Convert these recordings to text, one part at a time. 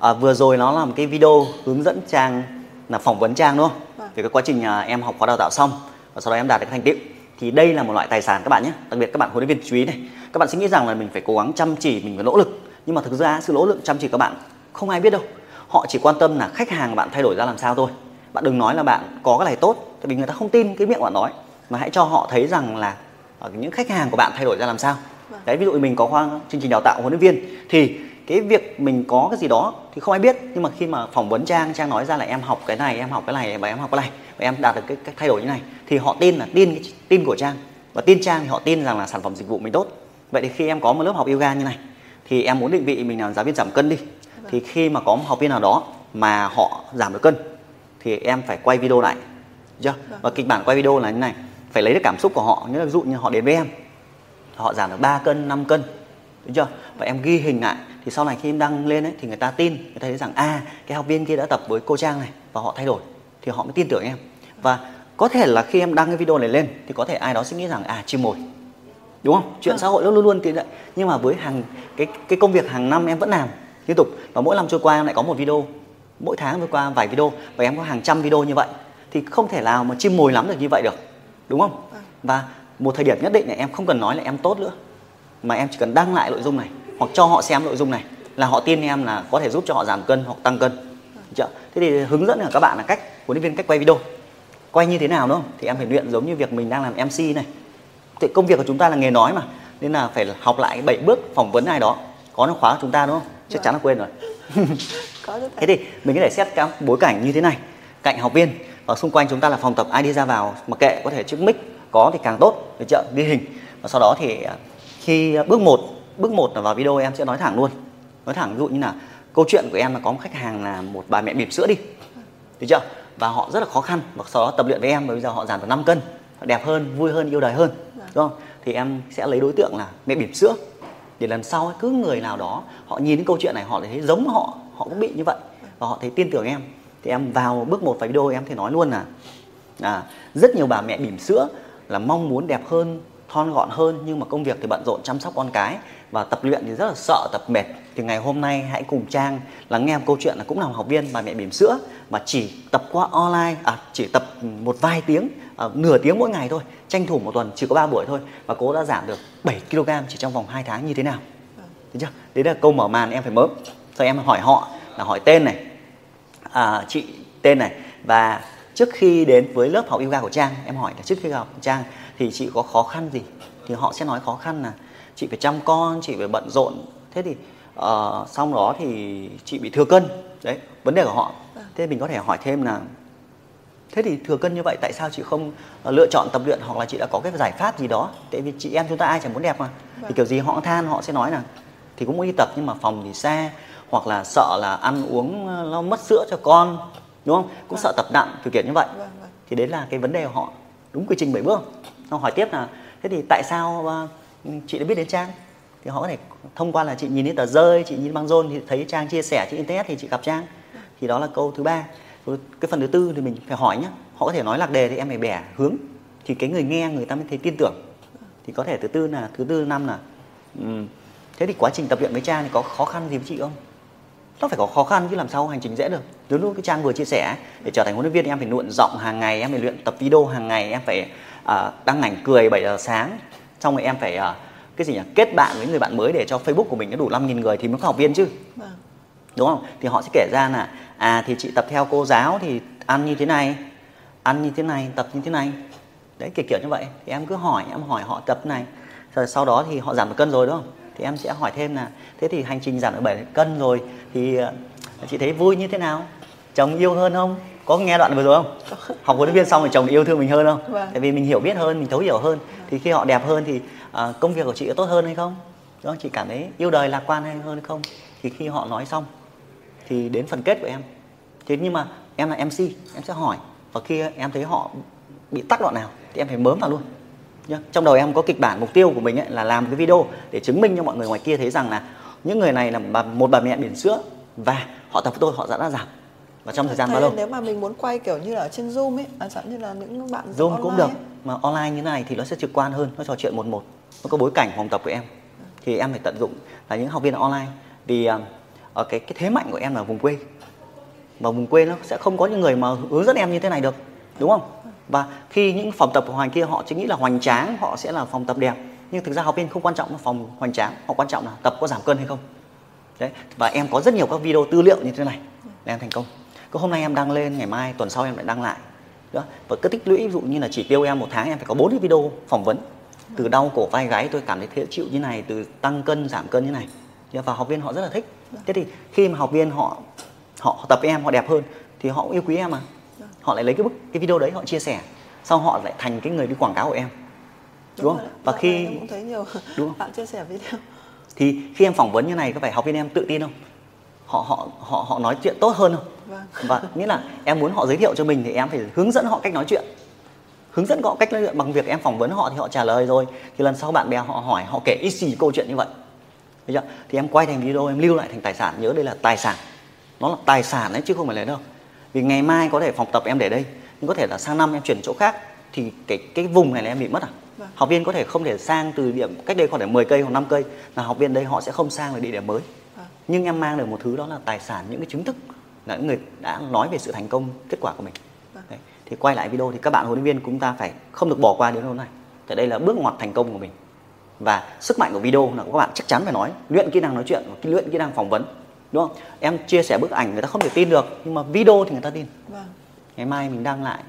à, vừa rồi nó là một cái video hướng dẫn trang là phỏng vấn trang đúng không? Vâng. về cái quá trình à, em học khóa đào tạo xong và sau đó em đạt được cái thành tựu. Thì đây là một loại tài sản các bạn nhé. Đặc biệt các bạn huấn luyện viên chú ý này. Các bạn sẽ nghĩ rằng là mình phải cố gắng chăm chỉ mình phải nỗ lực. Nhưng mà thực ra sự nỗ lực chăm chỉ các bạn không ai biết đâu. Họ chỉ quan tâm là khách hàng bạn thay đổi ra làm sao thôi. Bạn đừng nói là bạn có cái này tốt tại vì người ta không tin cái miệng bạn nói. Mà hãy cho họ thấy rằng là ờ, những khách hàng của bạn thay đổi ra làm sao. Vâng. đấy ví dụ mình có khoa chương trình đào tạo huấn luyện viên thì cái việc mình có cái gì đó thì không ai biết. Nhưng mà khi mà phỏng vấn trang trang nói ra là em học cái này, em học cái này, và em học cái này, và em đạt được cái cái thay đổi như này, thì họ tin là, tin cái tin của trang. Và tin trang thì họ tin rằng là sản phẩm dịch vụ mình tốt. Vậy thì khi em có một lớp học yoga như này, thì em muốn định vị mình là giáo viên giảm cân đi. Thì khi mà có một học viên nào đó mà họ giảm được cân, thì em phải quay video lại. Chưa? Và kịch bản quay video là như này. Phải lấy được cảm xúc của họ. Như là ví dụ như họ đến với em, họ giảm được 3 cân 5 cân. Đúng chưa? Và em ghi hình lại thì sau này khi em đăng lên ấy thì người ta tin người ta thấy rằng à cái học viên kia đã tập với cô trang này và họ thay đổi thì họ mới tin tưởng em. Và có thể là khi em đăng cái video này lên thì có thể ai đó sẽ nghĩ rằng à chim mồi. Đúng không? Chuyện xã hội luôn luôn như vậy nhưng mà với hàng cái cái công việc hàng năm em vẫn làm liên tục. Và mỗi năm trôi qua em lại có một video mỗi tháng trôi qua vài video và em có hàng trăm video như vậy. Thì không thể nào mà chim mồi lắm được như vậy được. Đúng không? Và một thời điểm nhất định này em không cần nói là em tốt nữa mà em chỉ cần đăng lại nội dung này hoặc cho họ xem nội dung này là họ tin em là có thể giúp cho họ giảm cân hoặc tăng cân. Chưa? thế thì hướng dẫn là các bạn là cách huấn luyện viên cách quay video. Quay như thế nào đúng không? Thì em phải luyện giống như việc mình đang làm mc này. Thì công việc của chúng ta là nghề nói mà nên là phải học lại bảy bước phỏng vấn ai đó. Có trong khóa của chúng ta đúng không? Chắc chắn là quên rồi. Có thế thì mình có thể xét các bối cảnh như thế này. Cạnh học viên và xung quanh chúng ta là phòng tập ai đi ra vào mặc kệ có thể chiếc mic có thì càng tốt được chưa? Ghi hình. Và sau đó thì à, khi à, bước một bước một là vào video em sẽ nói thẳng luôn. Nói thẳng ví dụ như là câu chuyện của em là có một khách hàng là một bà mẹ bỉm sữa đi. Được chưa? Và họ rất là khó khăn và sau đó tập luyện với em và bây giờ họ giảm được 5 cân. Họ đẹp hơn vui hơn yêu đời hơn. Đúng không? Thì em sẽ lấy đối tượng là mẹ bỉm sữa. Để lần sau cứ người nào đó họ nhìn đến câu chuyện này họ thấy giống họ họ cũng bị như vậy. Và họ thấy tin tưởng em. Thì em vào bước một vài video em thì nói luôn là à, rất nhiều bà mẹ bỉm sữa là mong muốn đẹp hơn thon gọn hơn nhưng mà công việc thì bận rộn chăm sóc con cái và tập luyện thì rất là sợ tập mệt. Thì ngày hôm nay hãy cùng trang lắng nghe một câu chuyện là cũng là một học viên bà mẹ bỉm sữa mà chỉ tập qua online à chỉ tập một vài tiếng à, nửa tiếng mỗi ngày thôi. Tranh thủ một tuần chỉ có 3 buổi thôi và cô đã giảm được 7 kg chỉ trong vòng 2 tháng như thế nào. Được chưa? Đấy là câu mở màn em phải mớm. sau em hỏi họ là hỏi tên này, à, chị tên này. Và trước khi đến với lớp học yoga của Trang em hỏi là trước khi học Trang thì chị có khó khăn gì? Thì họ sẽ nói khó khăn là chị phải chăm con chị phải bận rộn. Thế thì ờ, xong đó thì chị bị thừa cân. Đấy vấn đề của họ. Thế mình có thể hỏi thêm là thế thì thừa cân như vậy tại sao chị không ờ, lựa chọn tập luyện hoặc là chị đã có cái giải pháp gì đó? Tại vì chị em chúng ta ai chẳng muốn đẹp mà. Thì kiểu gì họ than họ sẽ nói là thì cũng muốn đi tập nhưng mà phòng thì xa hoặc là sợ là ăn uống ờ, nó mất sữa cho con đúng không? Cũng sợ tập nặng kiểu kiểu như vậy. Vâng, vâng. thì đấy là cái vấn đề của họ đúng quy trình bảy bước. Họ hỏi tiếp là thế thì tại sao ờ, chị đã biết đến trang? Thì họ có thể thông qua là chị nhìn thấy tờ rơi chị nhìn băng rôn thì thấy trang chia sẻ trên internet thì chị gặp trang. Thì đó là câu thứ ba. Rồi cái phần thứ tư thì mình phải hỏi nhá. Họ có thể nói lạc đề thì em phải bẻ hướng thì cái người nghe người ta mới thấy tin tưởng. Thì có thể thứ tư là thứ tư năm là ừm, thế thì quá trình tập luyện với trang thì có khó khăn gì với chị không nó phải có khó khăn chứ làm sao hành trình dễ được. Nếu lúc cái trang vừa chia sẻ để trở thành huấn luyện viên em phải luyện giọng hàng ngày em phải luyện tập video hàng ngày em phải à, đăng ảnh cười 7 giờ sáng. Xong rồi em phải à, cái gì nhỉ kết bạn với người bạn mới để cho facebook của mình nó đủ 5.000 người thì mới có học viên chứ. Vâng. đúng không? Thì họ sẽ kể ra là à thì chị tập theo cô giáo thì ăn như thế này ăn như thế này tập như thế này. Đấy kiểu kiểu như vậy. Thì em cứ hỏi em hỏi họ tập này rồi sau đó thì họ giảm được cân rồi đúng không thì em sẽ hỏi thêm là thế thì hành trình giảm được 7 cân rồi thì ờ, chị thấy vui như thế nào? Chồng yêu hơn không? Có nghe đoạn vừa rồi không? Học huấn luyện viên xong thì chồng yêu thương mình hơn không? Vâng. tại vì mình hiểu biết hơn mình thấu hiểu hơn. Thì khi họ đẹp hơn thì ờ, công việc của chị có tốt hơn hay không? Đó chị cảm thấy yêu đời lạc quan hay hơn hay không? Thì khi họ nói xong thì đến phần kết của em. Thế nhưng mà em là mc em sẽ hỏi. Và khi em thấy họ bị tắc đoạn nào thì em phải mớm vào luôn nhá. trong đầu em có kịch bản mục tiêu của mình ấy là làm cái video để chứng minh cho mọi người ngoài kia thấy rằng là những người này là bà, một bà mẹ biển sữa và họ tập với tôi họ đã, đã giảm và trong thời gian bao lâu? nếu mà mình muốn quay kiểu như là ở trên Zoom ấy, à, chẳng như là những bạn zoom online cũng được ấy. mà online như thế này thì nó sẽ trực quan hơn nó trò chuyện một một nó có bối cảnh phòng tập của em. Thì em phải tận dụng là những học viên online vì à, ở cái cái thế mạnh của em là vùng quê. Và vùng quê nó sẽ không có những người mà hướng dẫn em như thế này được đúng không và khi những phòng tập của hoành kia họ chỉ nghĩ là hoành tráng, họ sẽ là phòng tập đẹp. Nhưng thực ra học viên không quan trọng là phòng hoành tráng, họ quan trọng là tập có giảm cân hay không. Đấy, và em có rất nhiều các video tư liệu như thế này để em thành công. Có hôm nay em đăng lên, ngày mai, tuần sau em lại đăng lại. Đó, và cứ tích lũy, ví dụ như là chỉ tiêu em một tháng, em phải có bốn cái video phỏng vấn. Từ đau cổ vai gáy tôi cảm thấy dễ chịu như này, từ tăng cân, giảm cân như này. Và học viên họ rất là thích. Thế thì khi mà học viên họ họ tập em, họ đẹp hơn, thì họ cũng yêu quý em mà họ lại lấy cái bức cái video đấy họ chia sẻ sau họ lại thành cái người đi quảng cáo của em. Đúng, đúng không? và khi em cũng thấy nhiều đúng không? bạn chia sẻ video. Thì khi em phỏng vấn như này có phải học viên em tự tin không? Họ họ họ họ nói chuyện tốt hơn không? Vâng. và nghĩa là em muốn họ giới thiệu cho mình thì em phải hướng dẫn họ cách nói chuyện. Hướng dẫn họ cách nói chuyện. Bằng việc em phỏng vấn họ thì họ trả lời rồi. Thì lần sau bạn bè họ hỏi họ kể ít gì câu chuyện như vậy. Thấy chưa? thì em quay thành video em lưu lại thành tài sản. Nhớ đây là tài sản. Nó là tài sản đấy chứ không phải là đâu vì ngày mai có thể phòng tập em để đây nhưng có thể là sang năm em chuyển chỗ khác thì cái cái vùng này là em bị mất à vâng. học viên có thể không thể sang từ điểm cách đây khoảng 10 cây hoặc 5 cây là học viên đây họ sẽ không sang được địa điểm mới vâng. nhưng em mang được một thứ đó là tài sản những cái chứng thức là những người đã nói về sự thành công kết quả của mình vâng. Đấy. thì quay lại video thì các bạn huấn luyện viên chúng ta phải không được bỏ qua điều này tại đây là bước ngoặt thành công của mình và sức mạnh của video là các bạn chắc chắn phải nói luyện kỹ năng nói chuyện và luyện kỹ năng phỏng vấn đúng không? Em chia sẻ bức ảnh người ta không thể tin được nhưng mà video thì người ta tin. Vâng. ngày mai mình đăng lại.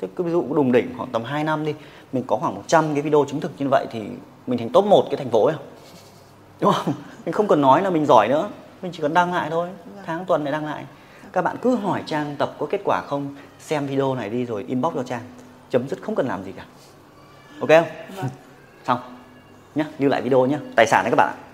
Thế ví dụ đùng đỉnh khoảng tầm 2 năm đi mình có khoảng 100 cái video chứng thực như vậy thì mình thành top một cái thành phố ấy đúng không? Mình không cần nói là mình giỏi nữa mình chỉ cần đăng lại thôi. Vâng. tháng tuần này đăng lại. Các bạn cứ hỏi trang tập có kết quả không xem video này đi rồi inbox cho trang. Chấm dứt không cần làm gì cả. Ok không? Vâng. xong. Nhá lưu lại video nhá. Tài sản đấy các bạn ạ